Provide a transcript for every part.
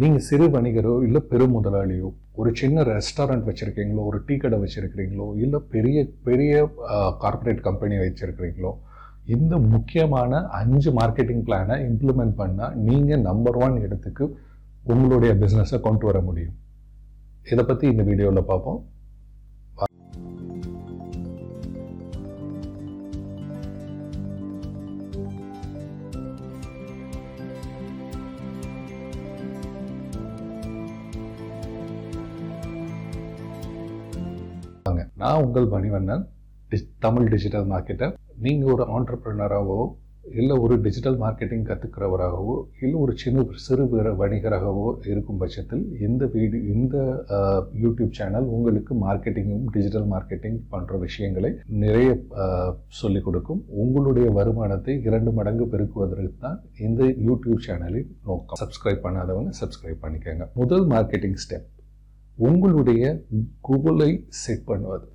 நீங்கள் சிறு வணிகரோ இல்லை பெரும் முதலாளியோ ஒரு சின்ன ரெஸ்டாரண்ட் வச்சுருக்கீங்களோ ஒரு டீ கடை வச்சுருக்கிறீங்களோ இல்லை பெரிய பெரிய கார்ப்பரேட் கம்பெனி வச்சுருக்கிறீங்களோ இந்த முக்கியமான அஞ்சு மார்க்கெட்டிங் பிளானை இம்ப்ளிமெண்ட் பண்ணால் நீங்கள் நம்பர் ஒன் இடத்துக்கு உங்களுடைய பிஸ்னஸை கொண்டு வர முடியும். இதை பற்றி இந்த வீடியோவில் பார்ப்போம். நான் உங்கள் மணிவண்ணன் டி- தமிழ் டிஜிட்டல் மார்க்கெட்டர் நீங்கள் ஒரு ஆண்டர்பிரினராகவோ இல்லை ஒரு டிஜிட்டல் மார்க்கெட்டிங் கற்றுக்கிறவராகவோ இல்லை ஒரு சின்ன சிறு வணிகராகவோ இருக்கும் பட்சத்தில் இந்த வீடியோ இந்த யூடியூப் சேனல் உங்களுக்கு மார்க்கெட்டிங்கும் டிஜிட்டல் மார்க்கெட்டிங் போன்ற விஷயங்களை நிறைய சொல்லிக் கொடுக்கும். உங்களுடைய வருமானத்தை இரண்டு மடங்கு பெருக்குவதற்கு தான் இந்த யூடியூப் சேனலின் நோக்கம். சப்ஸ்கிரைப் பண்ணாதவங்க சப்ஸ்கிரைப் பண்ணிக்கோங்க. முதல் மார்க்கெட்டிங் ஸ்டெப் உங்களுடைய கூகுளை செட் பண்ணுவது.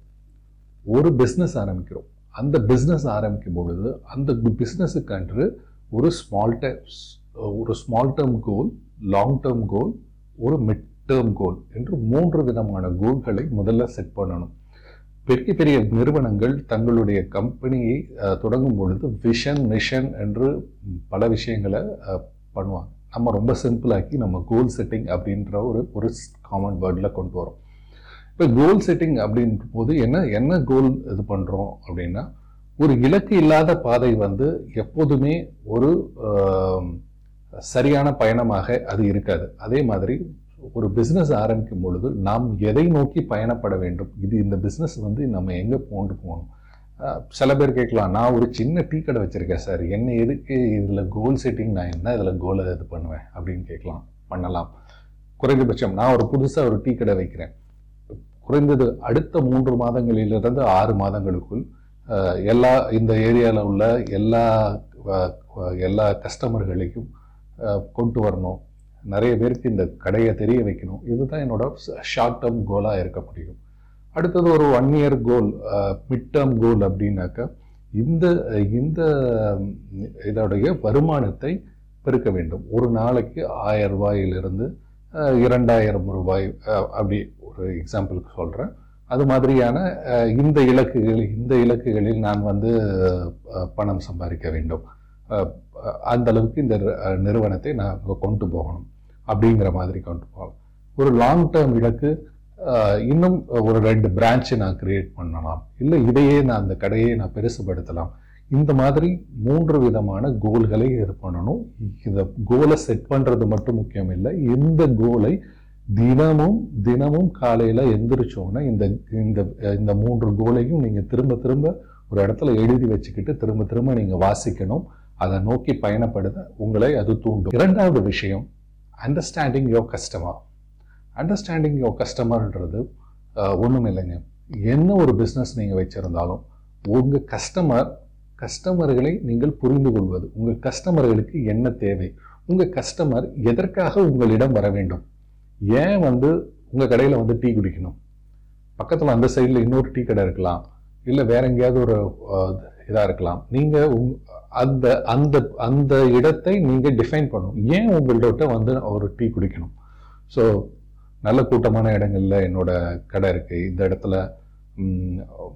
ஒரு பிஸ்னஸ் ஆரம்பிக்கிறோம். அந்த பிஸ்னஸ் ஆரம்பிக்கும் பொழுது அந்த பிஸ்னஸுக்கன்று ஒரு ஸ்மால் டேர்ம்ஸ் ஒரு small term goal long term goal ஒரு மிட் டேர்ம் கோல் என்று மூன்று விதமான கோல்களை முதல்ல செட் பண்ணணும். பெரிய பெரிய நிறுவனங்கள் தங்களுடைய கம்பெனியை தொடங்கும் பொழுது விஷன் மிஷன் என்று பல விஷயங்களை பண்ணுவாங்க. நம்ம ரொம்ப சிம்பிளாக்கி நம்ம கோல் செட்டிங் அப்படின்ற ஒரு ஒரு காமன் வேர்டில் கொண்டு வரோம். இப்போ கோல் செட்டிங் அப்படின்ற போது என்ன என்ன கோல் இது பண்ணுறோம் அப்படின்னா ஒரு இலக்கு இல்லாத பாதை வந்து எப்போதுமே ஒரு சரியான பயணமாக அது இருக்காது. அதே மாதிரி ஒரு பிஸ்னஸ் ஆரம்பிக்கும் பொழுது நாம் எதை நோக்கி பயணப்பட வேண்டும்? இது இந்த பிஸ்னஸ் வந்து நம்ம எங்கே போன்று போகணும்? சில பேர் கேட்கலாம் நான் ஒரு சின்ன டீ கடை வச்சுருக்கேன் சார். என்ன எதுக்கு இதில் கோல் செட்டிங் நான் என்ன இதில் கோலை இது பண்ணுவேன்? அப்படின்னு கேட்கலாம் பண்ணலாம். குறைந்தபட்சம் நான் ஒரு புதுசாக ஒரு டீ கடை வைக்கிறேன். குறைந்தது அடுத்த மூன்று மாதங்களிலிருந்து ஆறு மாதங்களுக்குள் எல்லா இந்த ஏரியாவில் உள்ள எல்லா எல்லா கஸ்டமர்களையும் கொண்டு வரணும். நிறைய பேருக்கு இந்த கடையை தெரிய வைக்கணும். இதுதான் என்னோட ஷார்ட் டேர்ம் கோலாக இருக்க முடியும். அடுத்தது ஒரு one year goal mid term goal அப்படின்னாக்கா இந்த இந்த இதோடைய வருமானத்தை பெருக்க வேண்டும். ஒரு நாளைக்கு ஆயிரம் ரூபாயிலிருந்து இரண்டாயிரம் ரூபாய் அப்படி ஒரு எக்ஸாம்பிளுக்கு சொல்கிறேன் அது மாதிரியான இந்த இலக்குகள் இந்த இலக்குகளில் நான் வந்து பணம் சம்பாதிக்க வேண்டும். அந்த அளவுக்கு இந்த நிறுவனத்தை நான் கொண்டு போகணும். அப்படிங்கிற மாதிரி கொண்டு போகலாம். ஒரு லாங் டேர்ம் இலக்கு இன்னும் ஒரு ரெண்டு பிரான்ச்சை நான் கிரியேட் பண்ணலாம். இல்லை இதையே நான் அந்த கடையை நான் பெருசுபடுத்தலாம். இந்த மாதிரி மூன்று விதமான கோல்களை இது பண்ணணும். இதை கோலை செட் பண்ணுறது மட்டும் முக்கியம் இல்லை. இந்த கோலை தினமும் தினமும் காலையில் எந்திரிச்சோன்னே இந்த இந்த இந்த மூன்று கோலையும் நீங்கள் திரும்ப திரும்ப ஒரு இடத்துல எழுதி வச்சுக்கிட்டு திரும்ப திரும்ப நீங்கள் வாசிக்கணும். அதை நோக்கி பயணப்படுத உங்களை அது தூண்டும். இரண்டாவது விஷயம் understanding your customer understanding your கஸ்டமர்ன்றது ஒன்றும் இல்லைங்க என்ன ஒரு பிஸ்னஸ் நீங்கள் வச்சுருந்தாலும் உங்கள் கஸ்டமர் கஸ்டமர்களை நீங்கள் புரிந்து கொள்வது உங்கள் கஸ்டமர்களுக்கு என்ன தேவை? உங்கள் கஸ்டமர் எதற்காக உங்களிடம் வர வேண்டும்? ஏன் வந்து உங்கள் கடையில் வந்து டீ குடிக்கணும்? பக்கத்தில் அந்த சைடில் இன்னொரு டீ கடை இருக்கலாம். இல்லை வேற எங்கேயாவது ஒரு இதாக இருக்கலாம். நீங்கள் உங் அந்த அந்த அந்த இடத்தை நீங்கள் டிஃபைன் பண்ணணும். ஏன் உங்கள்கிட்ட வந்து ஒரு டீ குடிக்கணும்? ஸோ நல்ல கூட்டமான இடங்களில் என்னோட கடை இருக்குது இந்த இடத்துல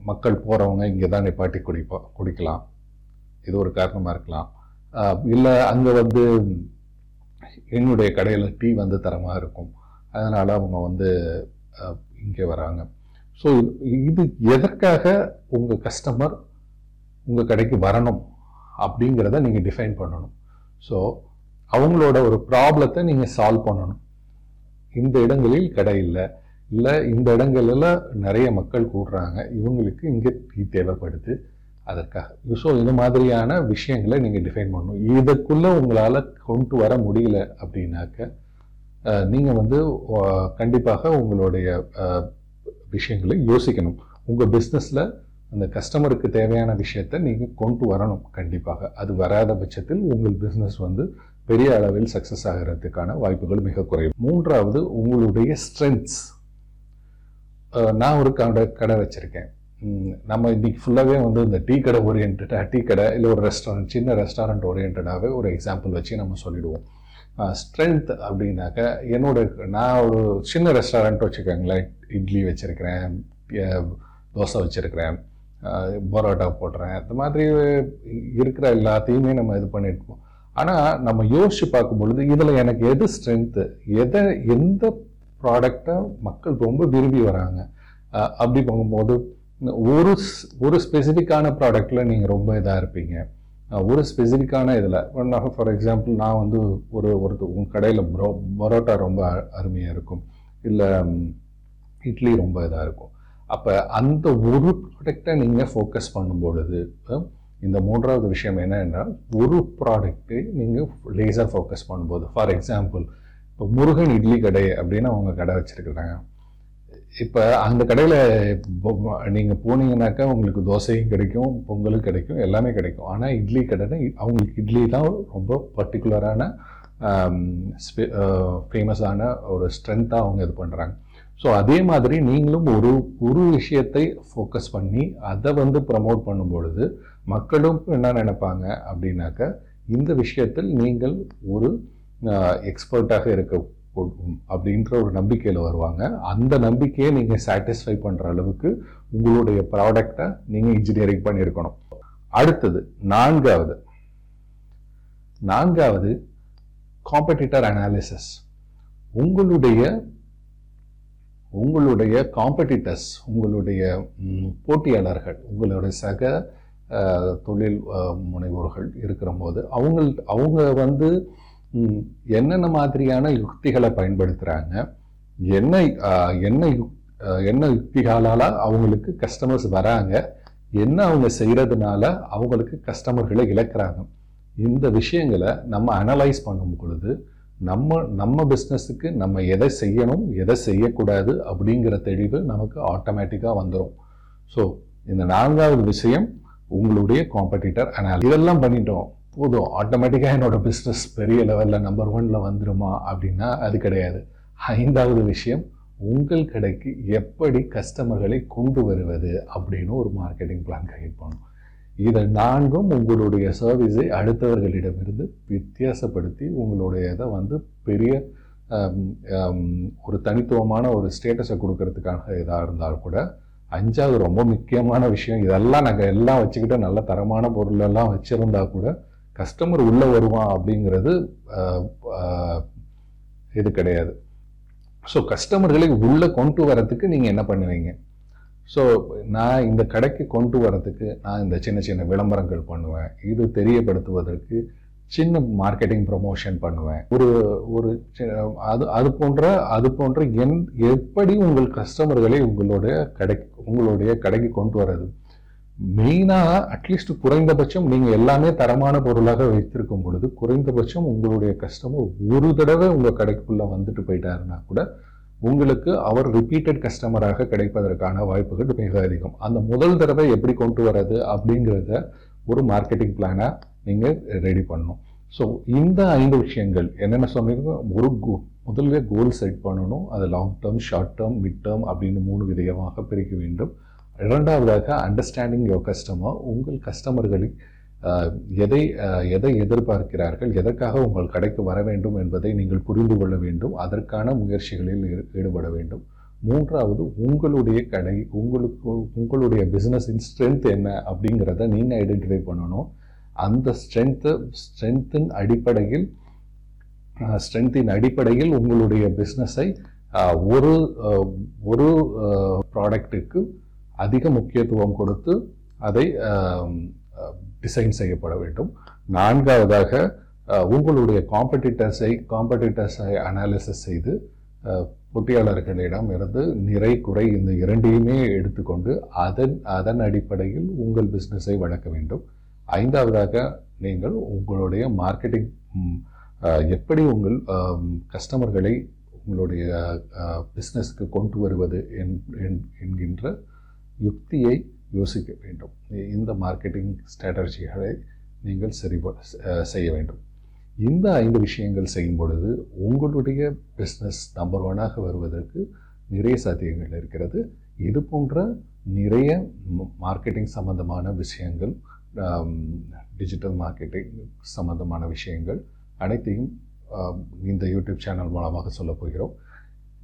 மக்கள் போகிறவங்க இங்கே தான் நிப்பாட்டி குடிப்பா குடிக்கலாம். இது ஒரு காரணமாக இருக்கலாம். இல்லை அங்கே வந்து என்னுடைய கடையில் டீ வந்து தரமாக இருக்கும். அதனால் அவங்க வந்து இங்கே வராங்க. ஸோ இது எதற்காக உங்கள் கஸ்டமர் உங்கள் கடைக்கு வரணும் அப்படிங்கிறத நீங்கள் டிஃபைன் பண்ணணும். ஸோ அவங்களோட ஒரு ப்ராப்ளத்தை நீங்கள் சால்வ் பண்ணணும். இந்த இடங்களில் கடை இல்லை. இல்லை இந்த இடங்களில் நிறைய மக்கள் கூடுறாங்க. இவங்களுக்கு இங்கே டீ தேவைப்படுது. அதற்காக. ஸோ இந்த மாதிரியான விஷயங்களை நீங்கள் டிஃபைன் பண்ணணும். இதுக்குள்ளே உங்களால் கொண்டு வர முடியல அப்படின்னாக்க நீங்கள் வந்து கண்டிப்பாக உங்களுடைய விஷயங்களை யோசிக்கணும். உங்கள் பிஸ்னஸில் அந்த கஸ்டமருக்கு தேவையான விஷயத்தை நீங்கள் கொண்டு வரணும் கண்டிப்பாக. அது வராத பட்சத்தில் உங்கள் பிஸ்னஸ் வந்து பெரிய அளவில் சக்ஸஸ் ஆகிறதுக்கான வாய்ப்புகள் மிக குறைவு. மூன்றாவது உங்களுடைய ஸ்ட்ரென்த்ஸ் நான் ஒரு கடை கடை வச்சுருக்கேன். நம்ம இன்றைக்கி ஃபுல்லாகவே வந்து இந்த டீ கடை ஓரியன்டாக டீ கடை இல்லை ஒரு ரெஸ்டாரண்ட் சின்ன ரெஸ்டாரண்ட் ஓரியன்டாகவே ஒரு எக்ஸாம்பிள் வச்சு நம்ம சொல்லிடுவோம். ஸ்ட்ரென்த் அப்படின்னாக்க என்னோட நான் ஒரு சின்ன ரெஸ்டாரண்ட் வச்சுக்கோங்களேன். இட்லி வச்சுருக்கிறேன் தோசை வச்சுருக்கிறேன் பரோட்டா போடுறேன். இந்த மாதிரி இருக்கிற எல்லாத்தையுமே நம்ம இது பண்ணிட்டுருக்கோம் ஆனால் நம்ம யோசிச்சு பார்க்கும் பொழுது இதில் எனக்கு எது ஸ்ட்ரென்த்து எதை எந்த ப்ராடக்டை மக்கள் ரொம்ப விரும்பி வராங்க? அப்படி போகும்போது ஒரு ஸ்- ஒரு ஸ்பெசிஃபிக்கான ப்ராடக்டில் நீங்கள் ரொம்ப இதாக இருப்பீங்க. ஒரு ஸ்பெசிஃபிக்கான இதில் ஃபார் எக்ஸாம்பிள் நான் வந்து ஒரு ஒருத்தர் உங்கள் கடையில் ப்ரோ பரோட்டா ரொம்ப அருமையாக இருக்கும். இல்லை இட்லி ரொம்ப இதாக இருக்கும். அப்போ அந்த ஒரு ப்ராடக்டை நீங்கள் ஃபோக்கஸ் பண்ணும் பொழுது இந்த மூன்றாவது விஷயம் என்னென்னா ஒரு ப்ராடக்ட்டு நீங்கள் லேசாக ஃபோக்கஸ் பண்ணும்போது ஃபார் எக்ஸாம்பிள் இப்போ முருகன் இட்லி கடை அப்படின்னு அவங்க கடை வச்சுருக்குறாங்க. இப்போ அந்த கடையில் நீங்கள் போனீங்கன்னாக்கா உங்களுக்கு தோசையும் கிடைக்கும் பொங்கலும் கிடைக்கும் எல்லாமே கிடைக்கும். ஆனால் இட்லி கடைனா அவங்களுக்கு இட்லி தான் ரொம்ப பர்டிகுலரான ஃபேமஸான ஒரு ஸ்ட்ரென்த்தாக அவங்க இது பண்ணுறாங்க ஸோ அதே மாதிரி நீங்களும் ஒரு ஒரு விஷயத்தை ஃபோக்கஸ் பண்ணி அதை வந்து ப்ரமோட் பண்ணும் பொழுது மக்களும் என்ன நினைப்பாங்க அப்படின்னாக்க இந்த விஷயத்தில் நீங்கள் ஒரு எக்ஸ்பர்ட்டாக இருக்க கூடும் அப்படின்ற ஒரு நம்பிக்கையில் வருவாங்க. அந்த நம்பிக்கையை நீங்கள் சாட்டிஸ்ஃபை பண்ணுற அளவுக்கு உங்களுடைய ப்ராடக்டை நீங்கள் இன்ஜினியரிங் பண்ணியிருக்கணும். அடுத்தது நான்காவது. நான்காவது காம்படிட்டர் அனாலிசிஸ் உங்களுடைய உங்களுடைய காம்படிட்டர்ஸ் உங்களுடைய போட்டியாளர்கள் உங்களுடைய சக அஹ், தொழில் முனைவோர்கள் இருக்கிற போது அவங்க அவங்க வந்து என்னென்ன மாதிரியான யுக்திகளை பயன்படுத்துகிறாங்க என்ன என்ன என்ன யுக்திகளால் அவங்களுக்கு கஸ்டமர்ஸ் வராங்க? என்ன அவங்க செய்கிறதுனால அவங்களுக்கு கஸ்டமர்களை இழக்கிறாங்க? இந்த விஷயங்களை நம்ம அனலைஸ் பண்ணும் பொழுது நம்ம நம்ம பிஸ்னஸுக்கு நம்ம எதை செய்யணும் எதை செய்யக்கூடாது அப்படிங்கிற தெளிவு நமக்கு ஆட்டோமேட்டிக்காக வந்துடும் ஸோ இந்த நான்காவது விஷயம் உங்களுடைய காம்படிட்டர் அனால் இதெல்லாம் பண்ணிட்டோம். போதும். ஆட்டோமேட்டிக்காக என்னோட பிஸ்னஸ் பெரிய லெவலில் நம்பர் ஒனில் வந்துடுமா அப்படின்னா அது கிடையாது. ஐந்தாவது விஷயம் உங்கள் கடைக்கு எப்படி கஸ்டமர்களை கொண்டு வருவது அப்படின்னு ஒரு மார்க்கெட்டிங் பிளான் கிரியேட் பண்ணும் இதை நான்கும் உங்களுடைய சர்வீஸை அடுத்தவர்களிடமிருந்து வித்தியாசப்படுத்தி உங்களுடைய இதை வந்து பெரிய ஒரு தனித்துவமான ஒரு ஸ்டேட்டஸை கொடுக்கறதுக்காக இதாக இருந்தால் கூட அஞ்சாவது ரொம்ப முக்கியமான விஷயம் இதெல்லாம் நாங்கள் எல்லாம் வச்சுக்கிட்டு நல்ல தரமான பொருளெல்லாம் வச்சுருந்தா கூட கஸ்டமர் உள்ளே வருவான் அப்படிங்கிறது இது கிடையாது. ஸோ கஸ்டமர்களை உள்ளே கொண்டு வரத்துக்கு நீங்கள் என்ன பண்ணுவீங்க? ஸோ நான் இந்த கடைக்கு கொண்டு வரதுக்கு நான் இந்த சின்ன சின்ன விளம்பரங்கள் பண்ணுவேன். இது தெரியப்படுத்துவதற்கு சின்ன மார்க்கெட்டிங் ப்ரொமோஷன் பண்ணுவேன். ஒரு ஒரு அது அது போன்ற அது போன்ற என் எப்படி உங்கள் கஸ்டமர்களை உங்களுடைய கடை உங்களுடைய கடைக்கு கொண்டு வர்றது? மெயினாக அட்லீஸ்ட் குறைந்தபட்சம் நீங்கள் எல்லாமே தரமான பொருளாக வைத்திருக்கும் பொழுது குறைந்தபட்சம் உங்களுடைய கஸ்டமர் ஒரு தடவை உங்கள் கடைக்குள்ளே வந்துட்டு போயிட்டாருன்னா கூட உங்களுக்கு அவர் ரிப்பீட்டட் கஸ்டமராக கிடைப்பதற்கான வாய்ப்புகள் மிக அதிகம். அந்த முதல் தடவை எப்படி கொண்டு வர்றது அப்படிங்கிறத ஒரு மார்க்கெட்டிங் பிளானாக நீங்கள் ரெடி பண்ணணும். ஸோ இந்த ஐந்து விஷயங்கள் என்னென்ன சொன்னீங்க ஒரு கோ முதல்ல கோல் செட் பண்ணணும். அது long term short term mid term அப்படின்னு மூணு விதமாக பிரிக்க வேண்டும். இரண்டாவதாக அண்டர்ஸ்டாண்டிங் யோர் கஸ்டமர் உங்கள் கஸ்டமர்களை எதை எதை எதிர்பார்க்கிறார்கள் எதற்காக உங்கள் கடைக்கு வர வேண்டும் என்பதை நீங்கள் புரிந்து கொள்ள வேண்டும் அதற்கான முயற்சிகளில் ஈடுபட வேண்டும். மூன்றாவது உங்களுடைய கடை உங்களுக்கு உங்களுடைய பிஸ்னஸின் ஸ்ட்ரென்த் என்ன அப்படிங்கிறத நீங்கள் ஐடென்டிஃபை பண்ணணும். அந்த ஸ்ட்ரென்த்து ஸ்ட்ரென்த்தின் அடிப்படையில் ஸ்ட்ரென்த்தின் அடிப்படையில் உங்களுடைய பிஸ்னஸை ஒரு ஒரு ப்ராடக்ட்டுக்கு அதிக முக்கியத்துவம் கொடுத்து அதை டிசைன் செய்யப்பட வேண்டும். நான்காவதாக உங்களுடைய காம்படிட்டர்ஸை காம்படிட்டர்ஸை அனாலிசிஸ் செய்து போட்டியாளர்களிடம் இருந்து நிறை குறை இந்த இரண்டையுமே எடுத்துக்கொண்டு அதன் அதன் அடிப்படையில் உங்கள் பிஸ்னஸை வளர்க்க வேண்டும். ஐந்தாவதாக நீங்கள் உங்களுடைய மார்க்கெட்டிங் எப்படி உங்கள் கஸ்டமர்களை உங்களுடைய பிஸ்னஸ்க்கு கொண்டு வருவது என்- என்- என்கின்ற யுக்தியை யோசிக்க வேண்டும். இந்த மார்க்கெட்டிங் ஸ்ட்ராட்டஜிகளை நீங்கள் சரி செய்ய வேண்டும். இந்த ஐந்து விஷயங்கள் செய்யும் பொழுது உங்களுடைய பிஸ்னஸ் நம்பர் ஒன்னாக வருவதற்கு நிறைய சாத்தியங்கள் இருக்கிறது. இது போன்ற நிறைய மார்க்கெட்டிங் சம்பந்தமான விஷயங்கள் டிஜிட்டல் மார்க்கெட்டிங் சம்பந்தமான விஷயங்கள் அனைத்தையும் இந்த யூடியூப் சேனல் மூலமாக சொல்லப் போகிறோம்.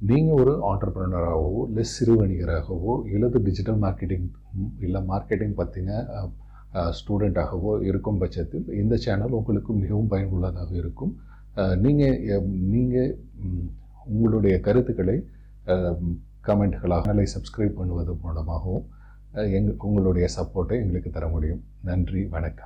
நீங்கள் ஒரு ஆண்டர்பிரினராகவோ இல்லை சிறு வணிகராகவோ இல்லது டிஜிட்டல் மார்க்கெட்டிங் இல்லை மார்க்கெட்டிங் பற்றின ஸ்டூடெண்ட்டாகவோ இருக்கும் பட்சத்தில் இந்த சேனல் உங்களுக்கு மிகவும் பயனுள்ளதாக இருக்கும். நீங்கள் நீங்கள் உங்களுடைய கருத்துக்களை கமெண்ட்களாக சேனலை சப்ஸ்கிரைப் பண்ணுவது மூலமாகவும் எங்கள் உங்களுடைய சப்போர்ட்டை எங்களுக்கு தர முடியும். நன்றி வணக்கம்.